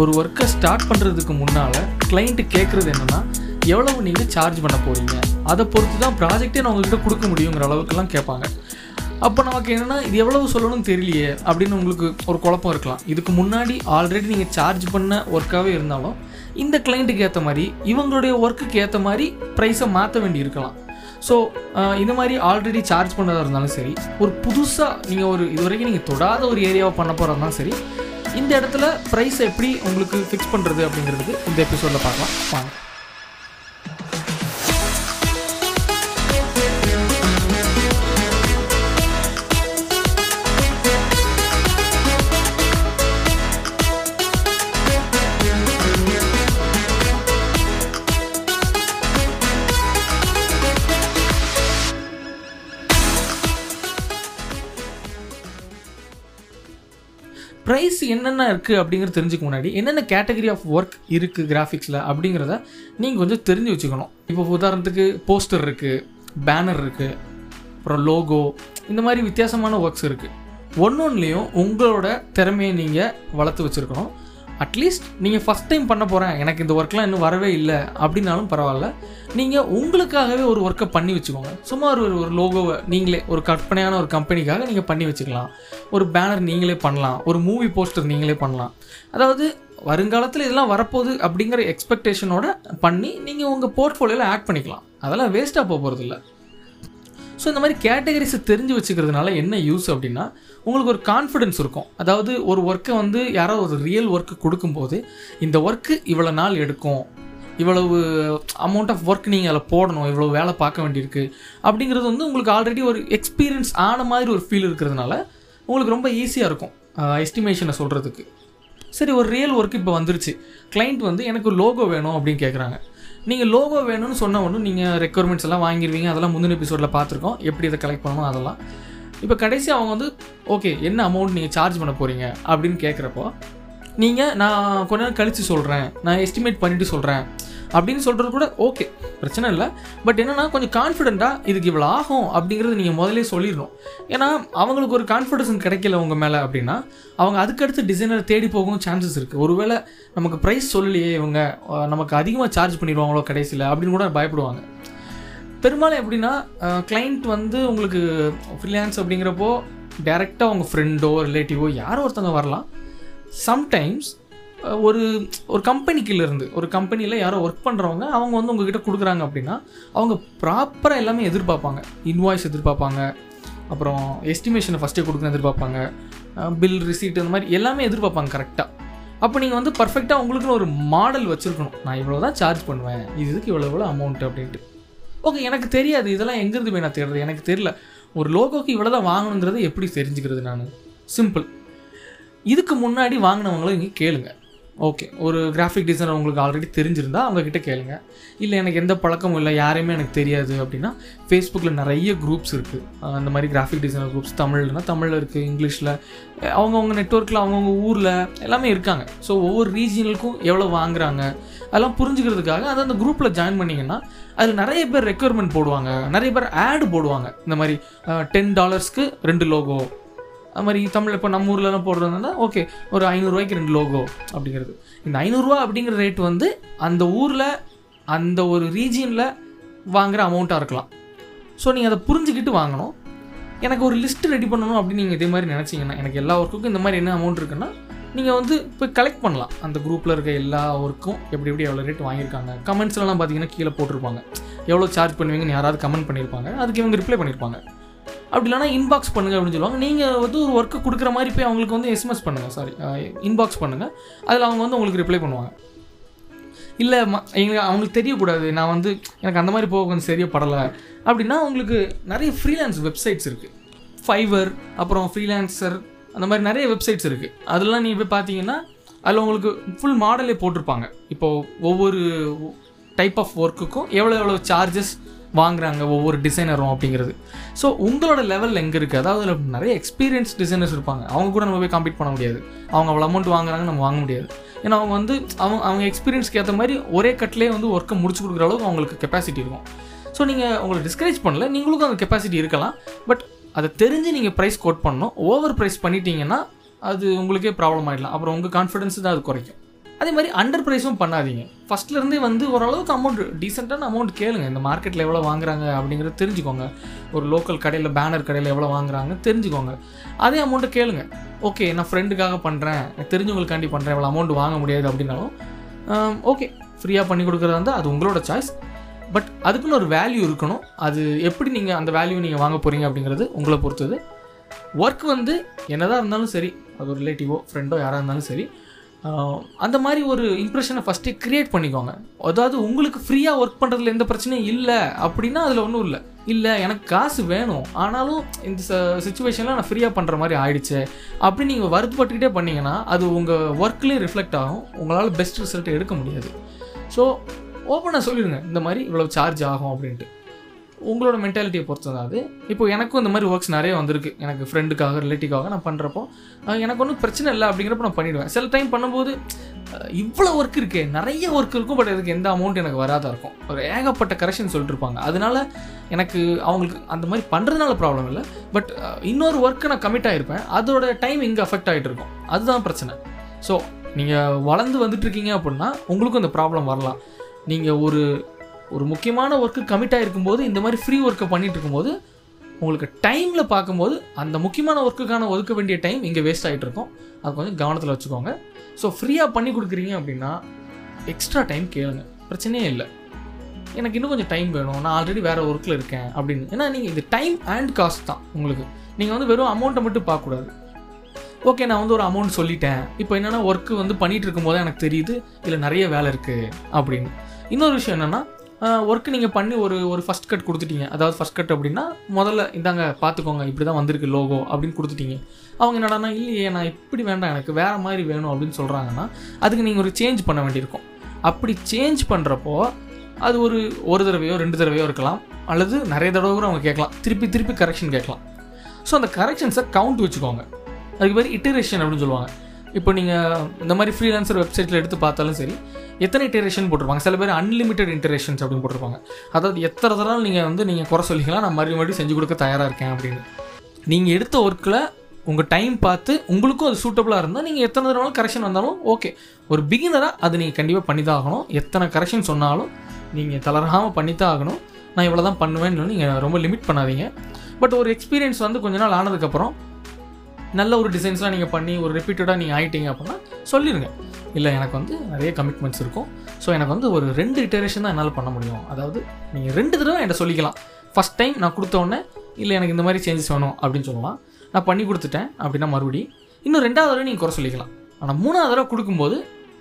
ஒரு ஒர்க்கை ஸ்டார்ட் பண்ணுறதுக்கு முன்னால் கிளைண்ட்டு கேட்குறது என்னென்னா எவ்வளவு நீங்கள் சார்ஜ் பண்ண போகிறீங்க அதை பொறுத்து தான் ப்ராஜெக்டே நான் உங்கள்கிட்ட கொடுக்க முடியுங்கிற அளவுக்குலாம் கேட்பாங்க. அப்போ நமக்கு என்னென்னா இது எவ்வளவு சொல்லணும்னு தெரியலையே அப்படின்னு உங்களுக்கு ஒரு குழப்பம் இருக்கலாம். இதுக்கு முன்னாடி ஆல்ரெடி நீங்கள் சார்ஜ் பண்ண ஒர்க்காகவே இருந்தாலும் இந்த கிளைண்ட்டுக்கு ஏற்ற மாதிரி இவங்களுடைய ஒர்க்குக்கு ஏற்ற மாதிரி ப்ரைஸை மாற்ற வேண்டி இருக்கலாம். ஸோ இந்த மாதிரி ஆல்ரெடி சார்ஜ் பண்ணதாக இருந்தாலும் சரி ஒரு புதுசாக நீங்கள் ஒரு இது வரைக்கும் நீங்கள் தொடாத ஒரு ஏரியாவை பண்ண போகிறதா இருந்தாலும் சரி இந்த இடத்துல ப்ரைஸ் எப்படி உங்களுக்கு ஃபிக்ஸ் பண்ணுறது அப்படிங்கிறது இந்த எபிசோடில் பார்க்கலாம். வாங்க. என்னென்ன இருக்குது அப்படிங்கிறது தெரிஞ்சுக்க முன்னாடி என்னென்ன கேட்டகரி ஆஃப் ஒர்க் இருக்குது கிராஃபிக்ஸில் அப்படிங்கிறத நீங்கள் கொஞ்சம் தெரிஞ்சு வச்சுக்கணும். இப்போ உதாரணத்துக்கு போஸ்டர் இருக்குது பேனர் இருக்குது அப்புறம் லோகோ இந்த மாதிரி வித்தியாசமான ஒர்க்ஸ் இருக்குது ஒன்று ஒன்றுலேயும் உங்களோட திறமையை நீங்கள் வளர்த்து வச்சுருக்கணும். அட்லீஸ்ட் நீங்கள் ஃபஸ்ட் டைம் பண்ண போகிறேன் எனக்கு இந்த ஒர்க்லாம் இன்னும் வரவே இல்லை அப்படின்னாலும் பரவாயில்ல. நீங்கள் உங்களுக்காகவே ஒரு ஒர்க்கை பண்ணி வச்சுக்கோங்க. சும்மா ஒரு ஒரு லோகோவை நீங்களே ஒரு கற்பனையான ஒரு கம்பெனிக்காக நீங்கள் பண்ணி வச்சுக்கலாம். ஒரு பேனர் நீங்களே பண்ணலாம். ஒரு மூவி போஸ்டர் நீங்களே பண்ணலாம். அதாவது வருங்காலத்தில் இதெல்லாம் வரப்போகுது அப்படிங்கிற எக்ஸ்பெக்டேஷனோட பண்ணி நீங்கள் உங்கள் போர்ட்ஃபோலியோவில் ஆட் பண்ணிக்கலாம். அதெல்லாம் வேஸ்ட்டாக போக போகிறதில்ல ஸோ இந்த மாதிரி கேட்டகரிஸை தெரிஞ்சு வச்சுக்கிறதுனால என்ன யூஸ் அப்படின்னா உங்களுக்கு ஒரு கான்ஃபிடென்ஸ் இருக்கும். அதாவது ஒரு ஒர்க்கை வந்து யாரோ ஒரு ரியல் ஒர்க்கு கொடுக்கும்போது இந்த ஒர்க்கு இவ்வளோ நாள் எடுக்கும் இவ்வளவு அமௌண்ட் ஆஃப் ஒர்க் நீங்கள் அதில் போடணும் இவ்வளோ வேலை பார்க்க வேண்டியிருக்கு அப்படிங்கிறது வந்து உங்களுக்கு ஆல்ரெடி ஒரு எக்ஸ்பீரியன்ஸ் ஆன மாதிரி ஒரு ஃபீல் இருக்கிறதுனால உங்களுக்கு ரொம்ப ஈஸியாக இருக்கும். எஸ்டிமேஷனை சொல்கிறதுக்கு சரி ஒரு ரியல் ஒர்க் இப்போ வந்துருச்சு. கிளைண்ட் வந்து எனக்கு லோகோ வேணும் அப்படின்னு கேட்குறாங்க நீங்கள் லோகோ வேணும்னு சொன்ன ஒன்று நீங்கள் ரெக்குயர்மெண்ட்ஸ் எல்லாம் வாங்கிடுவீங்க அதெல்லாம் முந்தின எபிசோடில் பார்த்துருக்கோம். எப்படி இதை கலெக்ட் பண்ணணும் அதெல்லாம். இப்போ கடைசி அவங்க வந்து ஓகே என்ன அமௌண்ட் நீங்கள் சார்ஜ் பண்ண போகிறீங்க அப்படின்னு கேட்குறப்போ நீங்கள் நான் கொஞ்ச நேரம் கழித்து சொல்கிறேன் நான் எஸ்டிமேட் பண்ணிவிட்டு சொல்கிறேன் அப்படின்னு சொல்கிறது கூட ஓகே பிரச்சனை இல்லை. பட் என்னென்னா கொஞ்சம் கான்ஃபிடென்ட்டாக இதுக்கு இவ்வளோ ஆகும் அப்படிங்கிறது நீங்கள் முதலே சொல்லிடணும். ஏன்னா அவங்களுக்கு ஒரு கான்ஃபிடன்ஸ் கிடைக்கல உங்கள் மேலே அப்படின்னா அவங்க அதுக்கடுத்து டிசைனர் தேடி போகவும் சான்சஸ் இருக்குது ஒருவேளை நமக்கு ப்ரைஸ் சொல்லலையே இவங்க நமக்கு அதிகமாக சார்ஜ் பண்ணிடுவாங்களோ கடைசியில் அப்படின்னு கூட பயப்படுவாங்க. பெரும்பாலும் எப்படின்னா கிளைண்ட் வந்து உங்களுக்கு ஃப்ரீலான்ஸ் அப்படிங்கிறப்போ டேரெக்டாக உங்கள் ஃப்ரெண்டோ ரிலேட்டிவோ யாரோ ஒருத்தவங்க வரலாம். சம்டைம்ஸ் ஒரு ஒரு கம்பெனிக்குள்ளேருந்து ஒரு கம்பெனியில் யாரோ ஒர்க் பண்ணுறவங்க அவங்க வந்து உங்ககிட்ட கொடுக்குறாங்க அப்படின்னா அவங்க ப்ராப்பராக எல்லாமே எதிர்பார்ப்பாங்க. இன்வாய்ஸ் எதிர்பார்ப்பாங்க. அப்புறம் எஸ்டிமேஷனை ஃபஸ்ட்டே கொடுக்க எதிர்பார்ப்பாங்க. பில் ரிசீட் அந்த மாதிரி எல்லாமே எதிர்பார்ப்பாங்க கரெக்டாக அப்போ நீங்கள் வந்து பர்ஃபெக்டாக உங்களுக்குன்னு ஒரு மாடல் வச்சுருக்கணும். நான் இவ்வளோ தான் சார்ஜ் பண்ணுவேன். இது இதுக்கு இவ்வளோ இவ்வளோ அமௌண்ட் அப்படின்ட்டு. ஓகே எனக்கு தெரியாது. இதெல்லாம் எங்கேருந்து போய் நான் தேடுறது? எனக்கு தெரியல. ஒரு லோகோக்கு இவ்வளோ தான் வாங்கணுங்கிறது எப்படி தெரிஞ்சுக்கிறது நான்? சிம்பிள் இதுக்கு முன்னாடி வாங்கினவங்களும் இங்கே கேளுங்க. ஓகே ஒரு கிராஃபிக் டிசைனர் உங்களுக்கு ஆல்ரெடி தெரிஞ்சிருந்தா அவங்கக்கிட்ட கேளுங்க. இல்லை எனக்கு எந்த பழக்கமும் இல்லை யாரையுமே எனக்கு தெரியாது அப்படின்னா ஃபேஸ்புக்கில் நிறைய குரூப்ஸ் இருக்குது அந்த மாதிரி கிராஃபிக் டிசைனர் குரூப்ஸ் தமிழ்னா தமிழில் இருக்குது இங்கிலீஷில் அவங்கவுங்க நெட்ஒர்க்கில் அவங்கவுங்க ஊரில் எல்லாமே இருக்காங்க. ஸோ ஒவ்வொரு ரீஜியனுக்கும் எவ்வளோ வாங்குறாங்க? அதெல்லாம் புரிஞ்சுக்கிறதுக்காக அதை அந்த குரூப்பில் ஜாயின் பண்ணிங்கன்னா அதில் நிறைய பேர் ரெக்குயர்மெண்ட் போடுவாங்க. நிறைய பேர் ஆடு போடுவாங்க. இந்த மாதிரி டென் டாலர்ஸ்க்கு ரெண்டு லோகோ அது மாதிரி தமிழ் இப்போ நம்ம ஊர்லலாம் போடுறதுனா ஓகே ஒரு ஐநூறுரூவாய்க்கு ரெண்டு லோகோ அப்படிங்கிறது. இந்த ஐநூறுரூவா அப்படிங்கிற ரேட் வந்து அந்த ஊரில் அந்த ஒரு ரீஜியனில் வாங்குகிற அமௌண்ட்டாக இருக்கலாம். ஸோ நீங்கள் அதை புரிஞ்சுக்கிட்டு வாங்கணும். எனக்கு ஒரு லிஸ்ட் ரெடி பண்ணணும் அப்படின்னு நீங்கள் இதே மாதிரி நினச்சிங்கன்னா எனக்கு எல்லா ஒர்க்குக்கும் இந்த மாதிரி என்ன அமௌண்ட் இருக்குன்னா நீங்கள் வந்து போய் கலெக்ட் பண்ணலாம். அந்த குரூப்பில் இருக்க எல்லா ஒர்க்கும் எப்படி எப்படி எவ்வளோ ரேட் வாங்கியிருக்காங்க. கமெண்ட்ஸ்லாம் பார்த்தீங்கன்னா கீழே போட்டிருப்பாங்க. எவ்வளோ சார்ஜ் பண்ணுவீங்கன்னு யாராவது கமெண்ட் பண்ணியிருப்பாங்க. அதுக்கு இவங்க ரிப்ளை பண்ணியிருப்பாங்க. அப்படி இல்லைனா இன்பாக்ஸ் பண்ணுங்கள் அப்படின்னு சொல்லுவாங்க. நீங்கள் வந்து ஒரு ஒர்க்கு கொடுக்குற மாதிரி போய் அவங்களுக்கு வந்து எஸ்எம்எஸ் பண்ணுங்கள் சாரி இன்பாக்ஸ் பண்ணுங்கள் அதில் அவங்க வந்து உங்களுக்கு ரிப்ளை பண்ணுவாங்க. இல்லை ம எங்களுக்கு அவங்களுக்கு தெரியக்கூடாது. நான் வந்து எனக்கு அந்த மாதிரி போக கொஞ்சம் சரியாக படலை. அப்படின்னா உங்களுக்கு நிறைய ஃப்ரீலான்ஸ் வெப்சைட்ஸ் இருக்குது ஃபைவர் அப்புறம் ஃப்ரீலான்சர் அந்த மாதிரி நிறைய வெப்சைட்ஸ் இருக்குது அதெல்லாம் நீங்கள் போய் பார்த்தீங்கன்னா அதில் உங்களுக்கு ஃபுல் மாடலே போட்டிருப்பாங்க. இப்போது ஒவ்வொரு டைப் ஆஃப் ஒர்க்குக்கும் எவ்வளோ எவ்வளோ சார்ஜஸ் வாங்குறாங்க ஒவ்வொரு டிசைனரும் அப்படிங்கிறது. ஸோ உங்களோட லெவல் எங்கே இருக்குது அதாவது அதில் நிறைய எக்ஸ்பீரியன்ஸ் டிசைனர்ஸ் இருப்பாங்க. அவங்க கூட நம்ம போய் காம்பீட் பண்ண முடியாது. அவங்க அவ்வளோ அமௌண்ட் வாங்குறாங்க நம்ம வாங்க முடியாது. ஏன்னா அவங்க வந்து அவங்க அவங்க எக்ஸ்பீரியன்ஸ்க்கு ஏற்ற மாதிரி ஒரே கட்லேயே வந்து ஒர்க்கை முடிச்சு கொடுக்குற அளவுக்கு அவங்களுக்கு கெப்பாசிட்டி இருக்கும். ஸோ நீங்கள் உங்களை டிஸ்கரேஜ் பண்ணல. நீங்களுக்கும் அந்த கெப்பாசிட்டி இருக்கலாம். பட் அதை தெரிஞ்சு நீங்கள் ப்ரைஸ் கோட் பண்ணணும். ஓவர் ப்ரைஸ் பண்ணிட்டீங்கன்னா அது உங்களுக்கே ப்ராப்ளம் ஆகிடலாம் அப்புறம் உங்கள் கான்ஃபிடன்ஸ் தான் அது குறைக்கும். அதே மாதிரி அண்டர் ப்ரைஸும் பண்ணாதீங்க. ஃபஸ்ட்லேருந்தே வந்து ஓரளவுக்கு அமௌண்ட் டீசெண்டான அமௌண்ட் கேளுங்க. இந்த மார்க்கெட்டில் எவ்வளோ வாங்குறாங்க அப்படிங்கிறத தெரிஞ்சுக்கோங்க. ஒரு லோக்கல் கடையில் பேனர் கடையில் எவ்வளோ வாங்குறாங்க தெரிஞ்சுக்கோங்க. அதே அமௌண்ட்டை கேளுங்க. ஓகே நான் ஃப்ரெண்டுக்காக பண்ணுறேன் தெரிஞ்சவங்களுக்காண்டி பண்ணுறேன் இவ்வளோ அமௌண்ட் வாங்க முடியாது அப்படின்னாலும் ஓகே ஃப்ரீயாக பண்ணி கொடுக்குறதா இருந்தால் அது உங்களோட சாய்ஸ் பட் அதுக்குன்னு ஒரு வேல்யூ இருக்கணும். அது எப்படி நீங்கள் அந்த வேல்யூ நீங்கள் வாங்க போகிறீங்க அப்படிங்கிறது உங்களை பொறுத்தது. ஒர்க் வந்து என்னதான் இருந்தாலும் சரி அது ஒரு ரிலேட்டிவோ ஃப்ரெண்டோ யாராக இருந்தாலும் சரி அந்த மாதிரி ஒரு இம்ப்ரெஷனை ஃபஸ்ட்டே க்ரியேட் பண்ணிக்கோங்க. அதாவது உங்களுக்கு ஃப்ரீயாக ஒர்க் பண்ணுறதுல எந்த பிரச்சனையும் இல்லை அப்படின்னா அதில் ஒன்றும் இல்லை. இல்லை எனக்கு காசு வேணும். ஆனாலும் இந்த சுச்சுவேஷனில் நான் ஃப்ரீயாக பண்ணுற மாதிரி ஆயிடுச்சு. அப்படி நீங்கள் வருத்தப்பட்டுக்கிட்டே பண்ணீங்கன்னா அது உங்கள் ஒர்க்லேயும் ரிஃப்ளெக்ட் ஆகும். உங்களால் பெஸ்ட் ரிசல்ட் எடுக்க முடியாது. ஸோ ஓப்பனாக சொல்லிடுங்க இந்த மாதிரி இவ்வளோ சார்ஜ் ஆகும் அப்படின்ட்டு. உங்களோட மென்டாலிட்டியை பொறுத்து தான் அது. இப்போ எனக்கும் இந்த மாதிரி ஒர்க்ஸ் நிறைய வந்திருக்கு. எனக்கு ஃப்ரெண்டுக்காக ரிலேட்டிவ்காக நான் பண்ணுறப்போ எனக்கு ஒன்றும் பிரச்சனை இல்லை அப்படிங்கிறப்ப நான் பண்ணிடுவேன். சில டைம் பண்ணும்போது இவ்வளோ ஒர்க் இருக்கே நிறைய ஒர்க் இருக்கும் பட் அதுக்கு எந்த அமௌண்ட் எனக்கு வராதா இருக்கும். ஒரு ஏகப்பட்ட கரெக்ஷன் சொல்லிட்டுருப்பாங்க அதனால எனக்கு அவங்களுக்கு அந்த மாதிரி பண்ணுறதுனால ப்ராப்ளம் இல்லை. பட் இன்னொரு ஒர்க்கு நான் கமிட் ஆகிருப்பேன் அதோட டைம் இங்கே அஃபெக்ட் ஆகிட்டு இருக்கும். அதுதான் பிரச்சனை. ஸோ நீங்கள் வளர்ந்து வந்துட்டுருக்கீங்க அப்படின்னா உங்களுக்கும் இந்த ப்ராப்ளம் வரலாம். நீங்கள் ஒரு ஒரு முக்கியமான ஒர்க்கு கமிட் ஆகிருக்கும்போது இந்த மாதிரி ஃப்ரீ ஒர்க்கை பண்ணிட்டு இருக்கும்போது உங்களுக்கு டைமில் பார்க்கும்போது அந்த முக்கியமான ஒர்க்குக்கான ஒதுக்க வேண்டிய டைம் இங்கே வேஸ்ட் ஆகிட்டு இருக்கும். அது கொஞ்சம் கவனத்தில் வச்சுக்கோங்க. ஸோ ஃப்ரீயாக பண்ணி கொடுக்குறீங்க அப்படின்னா எக்ஸ்ட்ரா டைம் கேளுங்க. பிரச்சனையே இல்லை. எனக்கு இன்னும் கொஞ்சம் டைம் வேணும். நான் ஆல்ரெடி வேறு ஒர்க்கில் இருக்கேன் அப்படின்னு. ஏன்னா நீங்கள் இது டைம் அண்ட் காஸ்ட் தான் உங்களுக்கு. நீங்கள் வந்து வெறும் அமௌண்ட்டை மட்டும் பார்க்கக்கூடாது. ஓகே நான் வந்து ஒரு அமௌண்ட் சொல்லிட்டேன். இப்போ என்னென்னா ஒர்க்கு வந்து பண்ணிகிட்டு இருக்கும்போது எனக்கு தெரியுது. இல்லை நிறைய வேலை இருக்குது அப்படின்னு. இன்னொரு விஷயம் என்னென்னா ஒர்க்கு நீங்கள் பண்ணி ஒரு ஒரு ஃபஸ்ட் கட் கொடுத்துட்டீங்க. அதாவது ஃபஸ்ட் கட் அப்படின்னா முதல்ல இந்தாங்க பார்த்துக்கோங்க இப்படி தான் வந்திருக்கு லோகோ அப்படின்னு கொடுத்துட்டீங்க. அவங்க என்னடானா இல்லையே நான் இப்படி வேண்டாம் எனக்கு வேறு மாதிரி வேணும் அப்படின்னு சொல்கிறாங்கன்னா அதுக்கு நீங்கள் ஒரு சேஞ்ச் பண்ண வேண்டியிருக்கும். அப்படி சேஞ்ச் பண்ணுறப்போ அது ஒரு ஒரு தடவையோ ரெண்டு தடவையோ இருக்கலாம். அல்லது நிறைய தடவை கூட அவங்க கேட்கலாம். திருப்பி திருப்பி கரெக்ஷன் கேட்கலாம். ஸோ அந்த கரெக்ஷன்ஸை கவுண்ட் வச்சுக்கோங்க. அதுக்கு பேர் இட்டரேஷன் அப்படின்னு சொல்லுவாங்க. இப்போ நீங்கள் இந்த மாதிரி ஃப்ரீலான்சர் வெப்சைட்டில் எடுத்து பார்த்தாலும் சரி எத்தனை இட்டரேஷன் போட்டிருப்பாங்க? சில பேர் அன்லிமிட்டெட் இன்டரேஷன்ஸ் அப்படின்னு போட்டிருப்பாங்க. அதாவது எத்தனை தடவை நீங்கள் வந்து நீங்கள் குறை சொல்லிக்கலாம் நான் மறுபடியும் மறுபடியும் செஞ்சு கொடுக்க தயாராக இருக்கேன் அப்படின்னு. நீங்கள் எடுத்த ஒர்க்கில் உங்கள் டைம் பார்த்து உங்களுக்கும் அது சூட்டபுளாக இருந்தால் நீங்கள் எத்தனை தடவை கரெக்ஷன் வந்தாலும் ஓகே ஒரு பிகினராக அது நீங்கள் கண்டிப்பாக பண்ணி தான் ஆகணும். எத்தனை கரெக்ஷன் சொன்னாலும் நீங்கள் தளராமல் பண்ணி தான் ஆகணும். நான் இவ்வளோ தான் பண்ணுவேன்னு நீங்கள் ரொம்ப லிமிட் பண்ணாதீங்க. பட் ஒரு எக்ஸ்பீரியன்ஸ் வந்து கொஞ்ச நாள் ஆனதுக்கப்புறம் நல்ல ஒரு டிசைன்ஸ்லாம் நீங்கள் பண்ணி ஒரு ரிப்பீட்டடாக நீங்கள் ஆகிட்டீங்க அப்படின்னா சொல்லிடுங்க இல்லை எனக்கு வந்து நிறைய கமிட்மெண்ட்ஸ் இருக்கும். ஸோ எனக்கு வந்து ஒரு ரெண்டு இட்டரேஷன் தான் என்னால் பண்ண முடியும். அதாவது நீங்கள் ரெண்டு தடவை என்கிட்ட சொல்லிக்கலாம். ஃபஸ்ட் டைம் நான் கொடுத்தோடனே இல்லை எனக்கு இந்த மாதிரி சேஞ்சஸ் வேணும் அப்படின்னு சொல்லலாம். நான் பண்ணி கொடுத்துட்டேன் அப்படின்னா மறுபடி இன்னும் ரெண்டாவது தடவை நீங்கள் குறை சொல்லிக்கலாம். ஆனால் மூணாவது தடவை கொடுக்கும்போது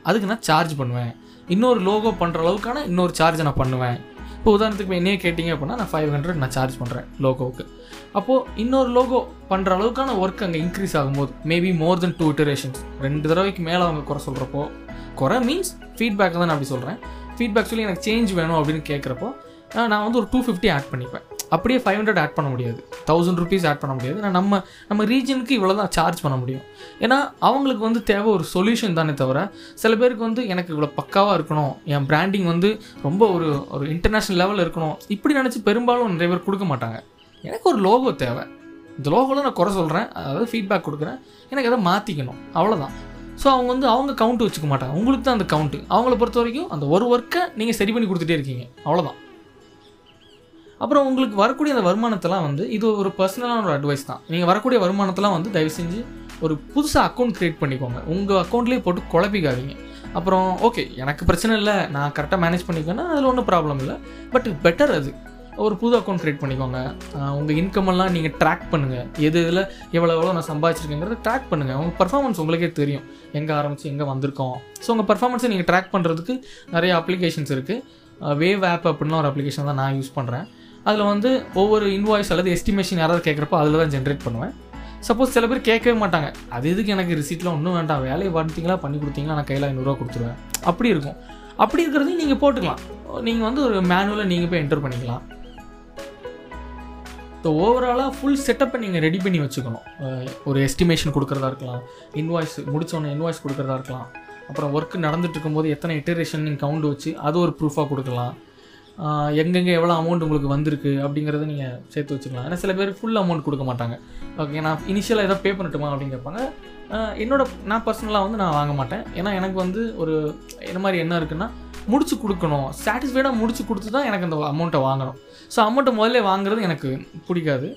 அதுக்கு நான் சார்ஜ் பண்ணுவேன். இன்னொரு லோகோ பண்ணுற அளவுக்கான இன்னொரு சார்ஜ் நான் பண்ணுவேன். இப்போ உதாரணத்துக்கு என்னையே கேட்டிங்க அப்படின்னா நான் ஃபைவ் ஹண்ட்ரட் நான் சார்ஜ் பண்ணுறேன் லோகோவுக்கு. அப்போது இன்னொரு லோகோ பண்ணுற அளவுக்கான ஒர்க் அங்கே இன்க்ரீஸ் ஆகும்போது மேபி மோர் தென் டூ இட்டரேஷன்ஸ் ரெண்டு தடவைக்கு மேலே அவங்க குறை சொல்கிறப்போ குறை மீன்ஸ் ஃபீட்பேக் தான் நான் அப்படி சொல்கிறேன் ஃபீட்பேக் சொல்லி எனக்கு சேஞ்ச் வேணும் அப்படின்னு கேட்குறப்போ நான் வந்து ஒரு டூ ஃபிஃப்டி ஆட் பண்ணிப்பேன். அப்படியே ஃபைவ் ஹண்ட்ரட் ஆட் பண்ண முடியாது. தௌசண்ட் ருபீஸ் ஆட் பண்ண முடியாது. ஏன்னா நம்ம நம்ம ரீஜனுக்கு இவ்வளோ தான் சார்ஜ் பண்ண முடியும். ஏன்னா அவங்களுக்கு வந்து தேவை ஒரு சொல்யூஷன் தானே தவிர சில பேருக்கு வந்து எனக்கு இவ்வளோ பக்காவாக இருக்கணும் என் பிராண்டிங் வந்து ரொம்ப ஒரு ஒரு இன்டர்நேஷ்னல் லெவலில் இருக்கணும் இப்படி நினச்சி பெரும்பாலும் நிறைய பேர் கொடுக்க மாட்டாங்க. எனக்கு ஒரு லோகோ தேவை. இந்த லோகோவில் நான் குறை சொல்கிறேன் அதாவது ஃபீட்பேக் கொடுக்குறேன். எனக்கு அதை மாற்றிக்கணும் அவ்வளோதான் ஸோ அவங்க வந்து அவங்க கவுண்ட் வச்சுக்க மாட்டாங்க. உங்களுக்கு தான் அந்த கவுண்ட்டு அவங்கள பொறுத்த வரைக்கும் அந்த ஒரு ஒர்க்கை நீங்கள் சரி பண்ணி கொடுத்துட்டே இருக்கீங்க. அவ்வளோதான் அப்புறம் உங்களுக்கு வரக்கூடிய அந்த வருமானத்தெல்லாம் வந்து இது ஒரு பர்சனலான ஒரு அட்வைஸ் தான். நீங்கள் வரக்கூடிய வருமானத்தெல்லாம் வந்து தயவு செஞ்சு ஒரு புதுசாக அக்கௌண்ட் க்ரியேட் பண்ணிக்கோங்க. உங்கள் அக்கௌண்ட்லேயே போட்டு குழப்பிக்காதீங்க. அப்புறம் ஓகே எனக்கு பிரச்சனை இல்லை நான் கரெக்டாக மேனேஜ் பண்ணிக்கேன்னா அதில் ஒன்றும் ப்ராப்ளம் இல்லை. பட் பெட்டர் அது. ஒரு புது அக்கௌண்ட் க்ரியேட் பண்ணிக்கோங்க. உங்கள் இன்கம் எல்லாம் நீங்கள் ட்ராக் பண்ணுங்கள் எது இதில் எவ்வளோ எவ்வளோ நான் சம்பாதிச்சிருக்கேங்கிறத ட்ராக் பண்ணுங்கள் உங்கள் பர்ஃபார்மன்ஸ் உங்களுக்கே தெரியும். எங்கே ஆரம்பிச்சு எங்கே வந்திருக்கோம். ஸோ உங்கள் பர்ஃபார்மன்ஸை நீங்கள் ட்ராக் பண்ணுறதுக்கு நிறைய அப்ளிகேஷன்ஸ் இருக்குது வேவ் ஆப் அப்படின்னா ஒரு அப்ளிகேஷன் தான் நான் யூஸ் பண்ணுறேன் அதில் வந்து ஒவ்வொரு இன்வாய்ஸ் அல்லது எஸ்டிமேஷன் யாராவது கேட்குறப்போ அதில் தான் ஜென்ரேட் பண்ணுவேன். சப்போஸ் சில பேர் கேட்கவே மாட்டாங்க. அது எதுக்கு எனக்கு ரிசீட்லாம் ஒன்றும் வேண்டாம். வேலையை பார்த்தீங்களா பண்ணி கொடுத்தீங்களா? நான் கையில் ஐநூறுரூவா கொடுத்துருவேன். அப்படி இருக்கும். அப்படி இருக்கிறதையும் நீங்கள் போட்டுக்கலாம். நீங்கள் வந்து ஒரு மேனுவலை நீங்கள் போய் என்டர் பண்ணிக்கலாம். ஸோ ஓவராலாக ஃபுல் செட்டப்பை நீங்கள் ரெடி பண்ணி வச்சுக்கணும். ஒரு எஸ்டிமேஷன் கொடுக்குறதா இருக்கலாம். இன்வாய்ஸ் முடிச்சோன்னே இன்வாய்ஸ் கொடுக்குறதா இருக்கலாம். அப்புறம் ஒர்க் நடந்துட்டு இருக்கும்போது எத்தனை இட்டரேஷன் நீங்கள் கவுண்ட் வச்சு அது ஒரு ப்ரூஃபாக கொடுக்கலாம். எங்கெங்கே எவ்வளோ அமௌண்ட் உங்களுக்கு வந்திருக்கு அப்படிங்கிறத நீங்கள் சேர்த்து வச்சுக்கலாம். ஏன்னா சில பேர் ஃபுல் அமௌண்ட் கொடுக்க மாட்டாங்க. ஓகே நான் இனிஷியலாக எதாவது பே பண்ணட்டுமா அப்படின்னு கேட்பாங்க. என்னோட நான் பர்சனலாக வந்து நான் வாங்க மாட்டேன். ஏன்னா எனக்கு வந்து ஒரு என்ன மாதிரி என்ன இருக்குன்னா முடிச்சு கொடுக்கணும். சாட்டிஸ்ஃபைடாக முடிச்சு கொடுத்து தான் எனக்கு அந்த அமௌண்ட்டை வாங்கணும். ஸோ அமௌண்ட்டை முதல்ல வாங்குறது எனக்கு பிடிக்காது.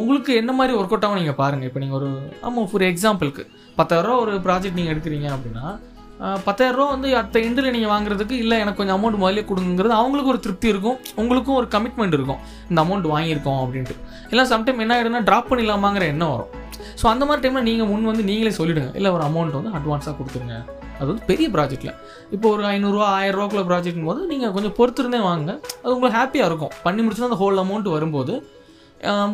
உங்களுக்கு என்ன மாதிரி ஒர்க் அவுட் ஆகும் நீங்கள் பாருங்கள் இப்போ நீங்கள் ஒரு ஆமாம் ஒரு எக்ஸாம்பிளுக்கு பத்தாயிரரூவா ஒரு ப்ராஜெக்ட் நீங்கள் எடுக்கிறீங்க அப்படின்னா பத்தாயிரரூவா வந்து அத்த எண்டில் நீங்கள் வாங்குறதுக்கு இல்லை எனக்கு கொஞ்சம் அமௌண்ட் முதலே கொடுங்கிறது அவங்களுக்கு ஒரு திருப்தி இருக்கும் உங்களுக்கும் ஒரு கமிட்மெண்ட் இருக்கும். இந்த அமௌண்ட் வாங்கியிருக்கோம் அப்படின்ட்டு. இல்லை சம்டைம் என்ன ஆகிடும்னா ட்ராப் பண்ணிடலாமாங்கிற எண்ணம் வரும். ஸோ அந்த மாதிரி டைமில் நீங்கள் முன் வந்து நீங்களே சொல்லிவிடுங்க இல்லை ஒரு அமௌண்ட் வந்து அட்வான்ஸாக கொடுத்துருங்க. அது வந்து பெரிய ப்ராஜெக்ட்டில் இப்போ ஒரு ஐநூறுரூவா ஆயிரரூவாக்குள்ள ப்ராஜெக்ட்டும் போது நீங்கள் கொஞ்சம் பொறுத்திருந்தே வாங்க அது உங்களுக்கு ஹாப்பியாக இருக்கும். பண்ணி முடிச்சுன்னா அந்த ஹோல் அமௌண்ட் வரும்போது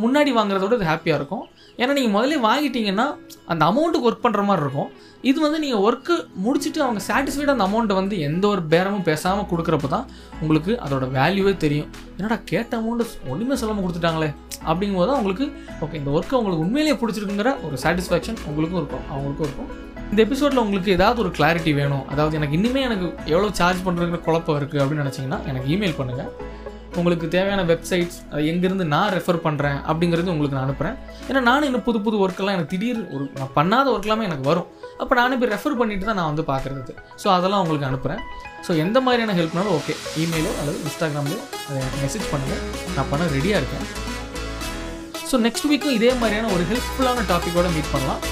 முன்னாடி வாங்குறத விட அது ஹாப்பியாக இருக்கும். ஏன்னா நீங்கள் முதல்ல வாங்கிட்டீங்கன்னா அந்த அமௌண்ட்டுக்கு ஒர்க் பண்ணுற மாதிரி இருக்கும். இது வந்து நீங்கள் ஒர்க்கு முடிச்சுட்டு அவங்க சாட்டிஸ்ஃபைடாக அந்த அமௌண்ட்டை வந்து எந்த ஒரு பேரமும் பேசாமல் கொடுக்குறப்ப தான் உங்களுக்கு அதோட வேல்யூவே தெரியும். என்னடா கேட்ட அமௌண்ட்டு ஒன்றுமே சொல்லாமல் கொடுத்துட்டாங்களே அப்படிங்கும்போது தான் உங்களுக்கு ஓகே இந்த ஒர்க்கு உங்களுக்கு உண்மையிலேயே பிடிச்சிருக்குங்கிற ஒரு சாட்டிஸ்ஃபேக்ஷன் உங்களுக்கும் இருக்கும் அவங்களுக்கும் இருக்கும். இந்த எபிசோடில் உங்களுக்கு ஏதாவது ஒரு கிளாரிட்டி வேணும் அதாவது எனக்கு இன்னுமே எனக்கு எவ்வளோ சார்ஜ் பண்ணுறதுங்கிற குழப்பம் இருக்குது அப்படின்னு நினச்சிங்கன்னா எனக்கு இமெயில் பண்ணுங்கள் உங்களுக்கு தேவையான வெப்சைட்ஸ் அது எங்கேருந்து நான் ரெஃபர் பண்ணுறேன் அப்படிங்கிறது உங்களுக்கு நான் அனுப்புகிறேன் ஏன்னா நானும் இன்னும் புது புது ஒர்க்கெல்லாம் எனக்கு திடீர் ஒரு நான் பண்ணாத ஒர்க்கெல்லாமே எனக்கு வரும். அப்போ நானே போய் ரெஃபர் பண்ணிட்டு தான் நான் வந்து பார்க்குறது. ஸோ அதெல்லாம் உங்களுக்கு அனுப்புகிறேன் ஸோ எந்த மாதிரியான ஹெல்ப்னாலும் ஓகே இமெயிலோ அல்லது இன்ஸ்டாகிராம்லையோ அதை மெசேஜ் பண்ணுங்கள் நான் பண்ண ரெடியாக இருக்கேன். ஸோ நெக்ஸ்ட் வீக்கும் இதே மாதிரியான ஒரு ஹெல்ப்ஃபுல்லான டாப்பிக்கோட மீட் பண்ணலாம்.